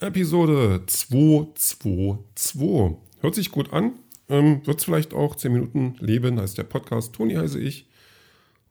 Episode 222. Hört sich gut an. Ähm, Wird es vielleicht auch 10 Minuten leben, heißt der Podcast. Toni heiße ich.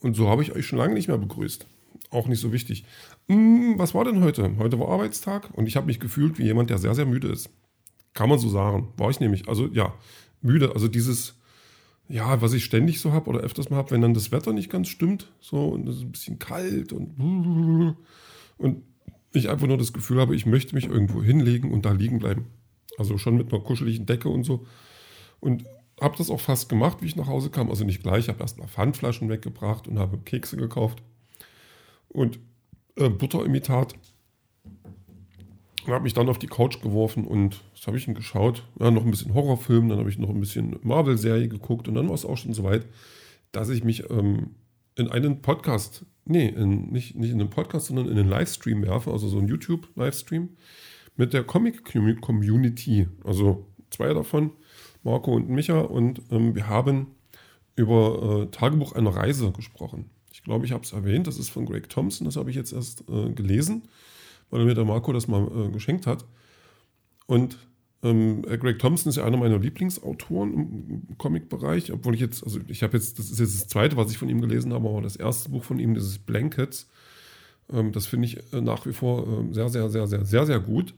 Und so habe ich euch schon lange nicht mehr begrüßt. Auch nicht so wichtig. Hm, was war denn heute? Heute war Arbeitstag und ich habe mich gefühlt wie jemand, der sehr, sehr müde ist. Kann man so sagen. War ich nämlich. Also ja, müde. Also dieses, ja, was ich ständig so habe oder öfters mal habe, wenn dann das Wetter nicht ganz stimmt. So und es ist ein bisschen kalt und, und ich einfach nur das Gefühl habe, ich möchte mich irgendwo hinlegen und da liegen bleiben. Also schon mit einer kuscheligen Decke und so. Und habe das auch fast gemacht, wie ich nach Hause kam. Also nicht gleich, habe erstmal Pfandflaschen weggebracht und habe Kekse gekauft und äh, Butterimitat. Und habe mich dann auf die Couch geworfen und was habe ich denn geschaut? Ja, noch ein bisschen Horrorfilm, dann habe ich noch ein bisschen Marvel-Serie geguckt und dann war es auch schon soweit, dass ich mich ähm, in einen Podcast, nee, in, nicht, nicht in einen Podcast, sondern in einen Livestream werfe, also so einen YouTube-Livestream mit der Comic-Community. Also zwei davon, Marco und Micha, und ähm, wir haben über äh, Tagebuch einer Reise gesprochen. Ich glaube, ich habe es erwähnt, das ist von Greg Thompson, das habe ich jetzt erst äh, gelesen, weil mir der Marco das mal äh, geschenkt hat. Und ähm, Greg Thompson ist ja einer meiner Lieblingsautoren im Comic-Bereich, obwohl ich jetzt, also ich habe jetzt, das ist jetzt das zweite, was ich von ihm gelesen habe, aber das erste Buch von ihm, dieses Blankets, ähm, das finde ich äh, nach wie vor äh, sehr, sehr, sehr, sehr, sehr, sehr gut.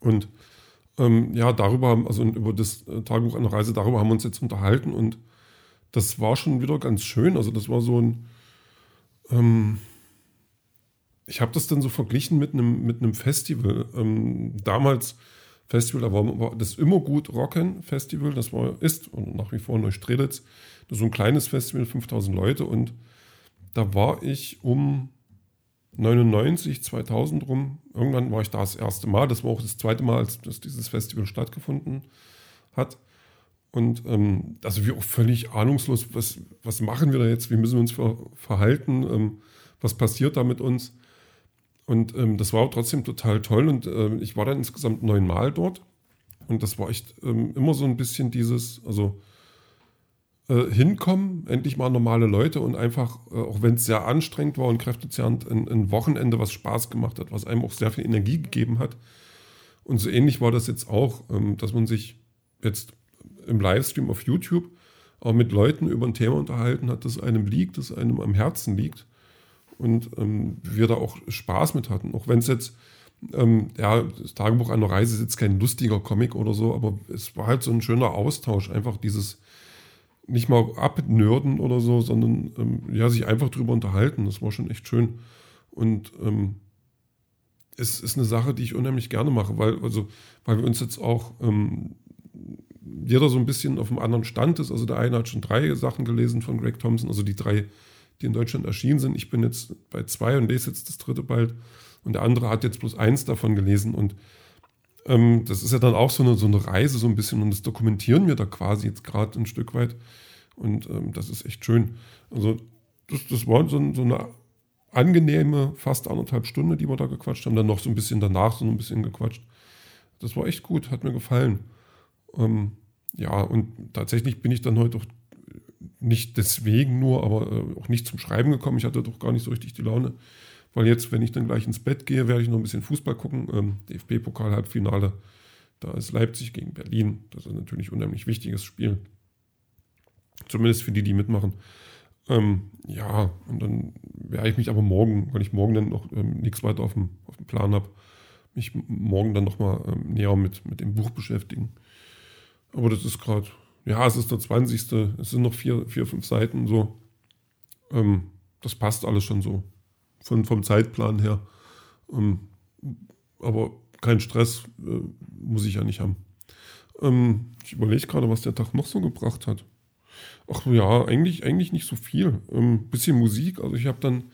Und ähm, ja, darüber, also über das äh, Tagebuch einer Reise, darüber haben wir uns jetzt unterhalten und das war schon wieder ganz schön. Also das war so ein, ähm, ich habe das dann so verglichen mit einem, mit einem Festival. Ähm, damals Festival, war, das immer gut Rocken Festival, das war, ist und nach wie vor Neustrelitz, das so ein kleines Festival, 5000 Leute und da war ich um 99, 2000 rum, irgendwann war ich da das erste Mal, das war auch das zweite Mal, dass dieses Festival stattgefunden hat. Und ähm, also wir auch völlig ahnungslos, was, was machen wir da jetzt, wie müssen wir uns ver verhalten, ähm, was passiert da mit uns. Und ähm, das war trotzdem total toll. Und äh, ich war dann insgesamt neunmal dort. Und das war echt ähm, immer so ein bisschen dieses, also äh, hinkommen, endlich mal normale Leute und einfach, äh, auch wenn es sehr anstrengend war und kräftezehrend, ein, ein Wochenende, was Spaß gemacht hat, was einem auch sehr viel Energie gegeben hat. Und so ähnlich war das jetzt auch, ähm, dass man sich jetzt im Livestream auf YouTube auch mit Leuten über ein Thema unterhalten hat, das einem liegt, das einem am Herzen liegt und ähm, wir da auch Spaß mit hatten. Auch wenn es jetzt, ähm, ja, das Tagebuch einer Reise ist jetzt kein lustiger Comic oder so, aber es war halt so ein schöner Austausch, einfach dieses nicht mal abnörden oder so, sondern ähm, ja, sich einfach drüber unterhalten. Das war schon echt schön. Und ähm, es ist eine Sache, die ich unheimlich gerne mache, weil, also, weil wir uns jetzt auch ähm, jeder so ein bisschen auf einem anderen Stand ist. Also der eine hat schon drei Sachen gelesen von Greg Thompson, also die drei die in Deutschland erschienen sind. Ich bin jetzt bei zwei und lese jetzt das dritte bald. Und der andere hat jetzt bloß eins davon gelesen. Und ähm, das ist ja dann auch so eine, so eine Reise so ein bisschen. Und das dokumentieren wir da quasi jetzt gerade ein Stück weit. Und ähm, das ist echt schön. Also das, das war so, so eine angenehme, fast anderthalb Stunden, die wir da gequatscht haben. Dann noch so ein bisschen danach so ein bisschen gequatscht. Das war echt gut, hat mir gefallen. Ähm, ja, und tatsächlich bin ich dann heute auch nicht deswegen nur, aber äh, auch nicht zum Schreiben gekommen. Ich hatte doch gar nicht so richtig die Laune. Weil jetzt, wenn ich dann gleich ins Bett gehe, werde ich noch ein bisschen Fußball gucken. Ähm, DFB-Pokal-Halbfinale. Da ist Leipzig gegen Berlin. Das ist natürlich ein unheimlich wichtiges Spiel. Zumindest für die, die mitmachen. Ähm, ja, und dann werde ich mich aber morgen, weil ich morgen dann noch ähm, nichts weiter auf dem, auf dem Plan habe, mich morgen dann nochmal ähm, näher mit, mit dem Buch beschäftigen. Aber das ist gerade ja, es ist der 20. Es sind noch vier, vier fünf Seiten so. Ähm, das passt alles schon so. Von, vom Zeitplan her. Ähm, aber kein Stress äh, muss ich ja nicht haben. Ähm, ich überlege gerade, was der Tag noch so gebracht hat. Ach ja, eigentlich, eigentlich nicht so viel. Ähm, bisschen Musik. Also ich habe dann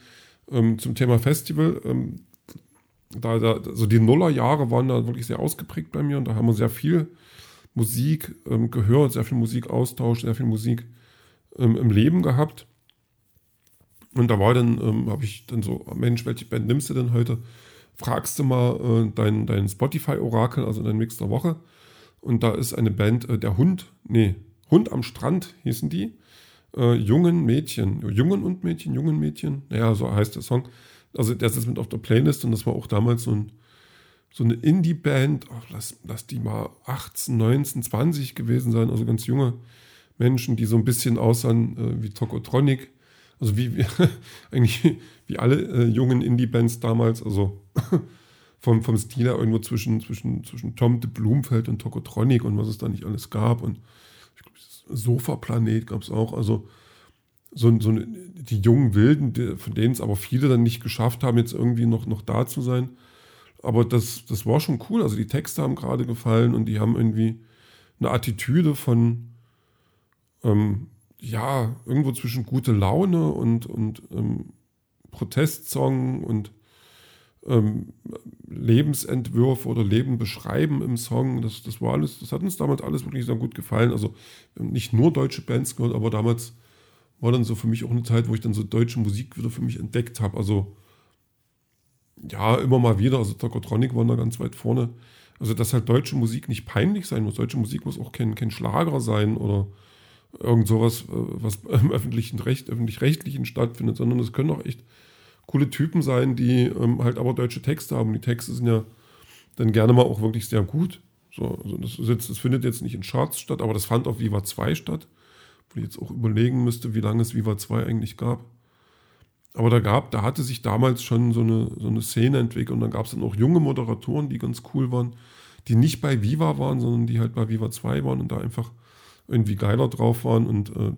ähm, zum Thema Festival, ähm, da, da, also die Nullerjahre waren da wirklich sehr ausgeprägt bei mir und da haben wir sehr viel Musik ähm, gehört, sehr viel Musikaustausch, sehr viel Musik ähm, im Leben gehabt. Und da war dann, ähm, habe ich dann so, Mensch, welche Band nimmst du denn heute? Fragst du mal äh, dein, dein Spotify-Orakel, also dein Mix der Woche. Und da ist eine Band, äh, der Hund, nee, Hund am Strand hießen die. Äh, jungen Mädchen, Jungen und Mädchen, jungen Mädchen, naja, so heißt der Song. Also der ist jetzt mit auf der Playlist und das war auch damals so ein so eine Indie-Band, lass, lass die mal 18, 19, 20 gewesen sein, also ganz junge Menschen, die so ein bisschen aussahen äh, wie Tokotronic. Also wie, wie eigentlich wie alle äh, jungen Indie-Bands damals, also vom, vom Stil her irgendwo zwischen, zwischen, zwischen Tom de Blumfeld und Tokotronic und was es da nicht alles gab. Und ich glaube, Sofa-Planet gab es auch. Also so, so die jungen Wilden, die, von denen es aber viele dann nicht geschafft haben, jetzt irgendwie noch, noch da zu sein. Aber das, das war schon cool. Also die Texte haben gerade gefallen und die haben irgendwie eine Attitüde von, ähm, ja, irgendwo zwischen gute Laune und, und ähm, Protestsong und ähm, Lebensentwürfe oder Leben beschreiben im Song. Das, das war alles, das hat uns damals alles wirklich sehr gut gefallen. Also nicht nur deutsche Bands gehört, aber damals war dann so für mich auch eine Zeit, wo ich dann so deutsche Musik wieder für mich entdeckt habe. Also ja, immer mal wieder. Also Tokotronic waren da ganz weit vorne. Also dass halt deutsche Musik nicht peinlich sein muss. Deutsche Musik muss auch kein, kein Schlager sein oder irgend sowas, äh, was im öffentlichen Recht, öffentlich-rechtlichen stattfindet, sondern es können auch echt coole Typen sein, die ähm, halt aber deutsche Texte haben. Die Texte sind ja dann gerne mal auch wirklich sehr gut. So, also das, jetzt, das findet jetzt nicht in Charts statt, aber das fand auf Viva 2 statt, wo ich jetzt auch überlegen müsste, wie lange es Viva 2 eigentlich gab. Aber da gab, da hatte sich damals schon so eine, so eine Szene entwickelt und dann gab es dann auch junge Moderatoren, die ganz cool waren, die nicht bei Viva waren, sondern die halt bei Viva 2 waren und da einfach irgendwie geiler drauf waren und äh,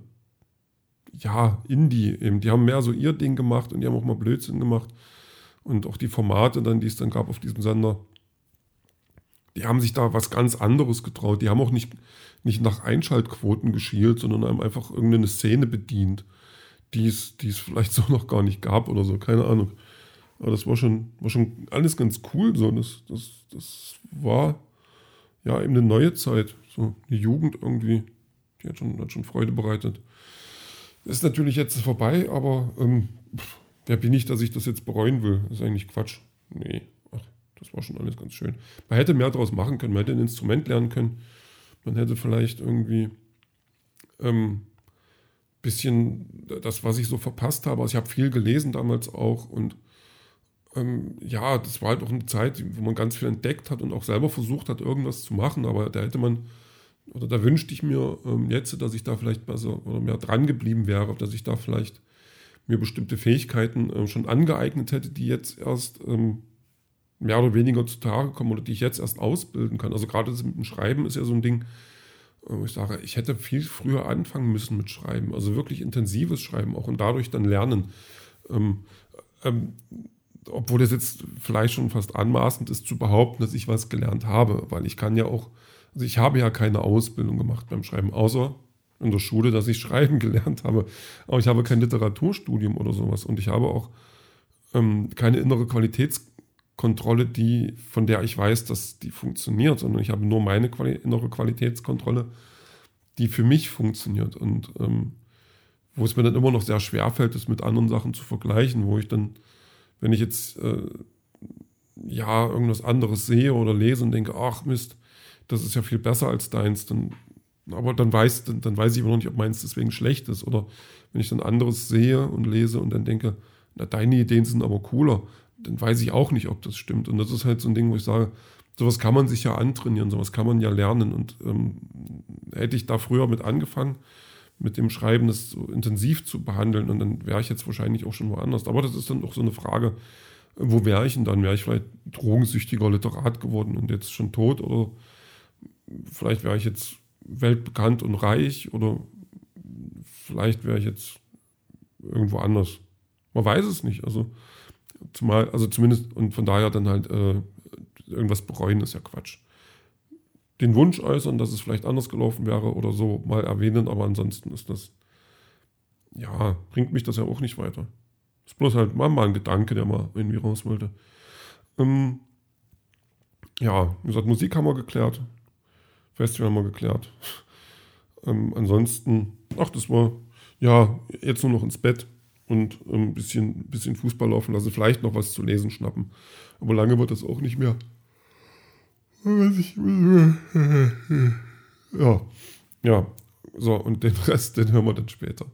ja, Indie eben. Die haben mehr so ihr Ding gemacht und die haben auch mal Blödsinn gemacht. Und auch die Formate dann, die es dann gab auf diesem Sender, die haben sich da was ganz anderes getraut. Die haben auch nicht, nicht nach Einschaltquoten geschielt, sondern haben einfach irgendeine Szene bedient, die es, vielleicht so noch gar nicht gab oder so, keine Ahnung. Aber das war schon, war schon alles ganz cool. So. Das, das, das war ja eben eine neue Zeit. So die Jugend irgendwie, die hat schon, hat schon Freude bereitet. Ist natürlich jetzt vorbei, aber ähm, wer bin ich, dass ich das jetzt bereuen will? Das ist eigentlich Quatsch. Nee, ach, das war schon alles ganz schön. Man hätte mehr daraus machen können, man hätte ein Instrument lernen können. Man hätte vielleicht irgendwie ähm, bisschen das, was ich so verpasst habe. Also ich habe viel gelesen damals auch und ähm, ja, das war halt auch eine Zeit, wo man ganz viel entdeckt hat und auch selber versucht hat, irgendwas zu machen, aber da hätte man oder da wünschte ich mir ähm, jetzt, dass ich da vielleicht besser oder mehr dran geblieben wäre, dass ich da vielleicht mir bestimmte Fähigkeiten ähm, schon angeeignet hätte, die jetzt erst ähm, mehr oder weniger zutage kommen oder die ich jetzt erst ausbilden kann. Also gerade das mit dem Schreiben ist ja so ein Ding, äh, wo ich sage, ich hätte viel früher anfangen müssen mit Schreiben, also wirklich intensives Schreiben auch und dadurch dann lernen. Ähm, ähm, obwohl das jetzt vielleicht schon fast anmaßend ist zu behaupten, dass ich was gelernt habe, weil ich kann ja auch also ich habe ja keine Ausbildung gemacht beim Schreiben, außer in der Schule, dass ich Schreiben gelernt habe. Aber ich habe kein Literaturstudium oder sowas. Und ich habe auch ähm, keine innere Qualitätskontrolle, die, von der ich weiß, dass die funktioniert, sondern ich habe nur meine Quali innere Qualitätskontrolle, die für mich funktioniert. Und ähm, wo es mir dann immer noch sehr schwer fällt, das mit anderen Sachen zu vergleichen, wo ich dann, wenn ich jetzt äh, ja irgendwas anderes sehe oder lese und denke, ach Mist, das ist ja viel besser als deins, dann, aber dann weiß, dann, dann weiß ich immer noch nicht, ob meins deswegen schlecht ist. Oder wenn ich dann anderes sehe und lese und dann denke, na, deine Ideen sind aber cooler, dann weiß ich auch nicht, ob das stimmt. Und das ist halt so ein Ding, wo ich sage, sowas kann man sich ja antrainieren, sowas kann man ja lernen. Und ähm, hätte ich da früher mit angefangen, mit dem Schreiben das so intensiv zu behandeln, und dann wäre ich jetzt wahrscheinlich auch schon woanders. Aber das ist dann auch so eine Frage, wo wäre ich denn dann? Wäre ich vielleicht drogensüchtiger Literat geworden und jetzt schon tot oder vielleicht wäre ich jetzt weltbekannt und reich oder vielleicht wäre ich jetzt irgendwo anders. Man weiß es nicht. Also, zumal, also zumindest, und von daher dann halt äh, irgendwas bereuen ist ja Quatsch. Den Wunsch äußern, dass es vielleicht anders gelaufen wäre oder so mal erwähnen, aber ansonsten ist das, ja, bringt mich das ja auch nicht weiter. Ist bloß halt mal, mal ein Gedanke, der mal irgendwie raus wollte. Ähm, ja, wie gesagt, Musik haben wir geklärt. Festival haben wir geklärt. Ähm, ansonsten, ach, das war, ja, jetzt nur noch ins Bett und ein ähm, bisschen, bisschen Fußball laufen lassen, vielleicht noch was zu lesen schnappen. Aber lange wird das auch nicht mehr. Ja, ja, so, und den Rest, den hören wir dann später.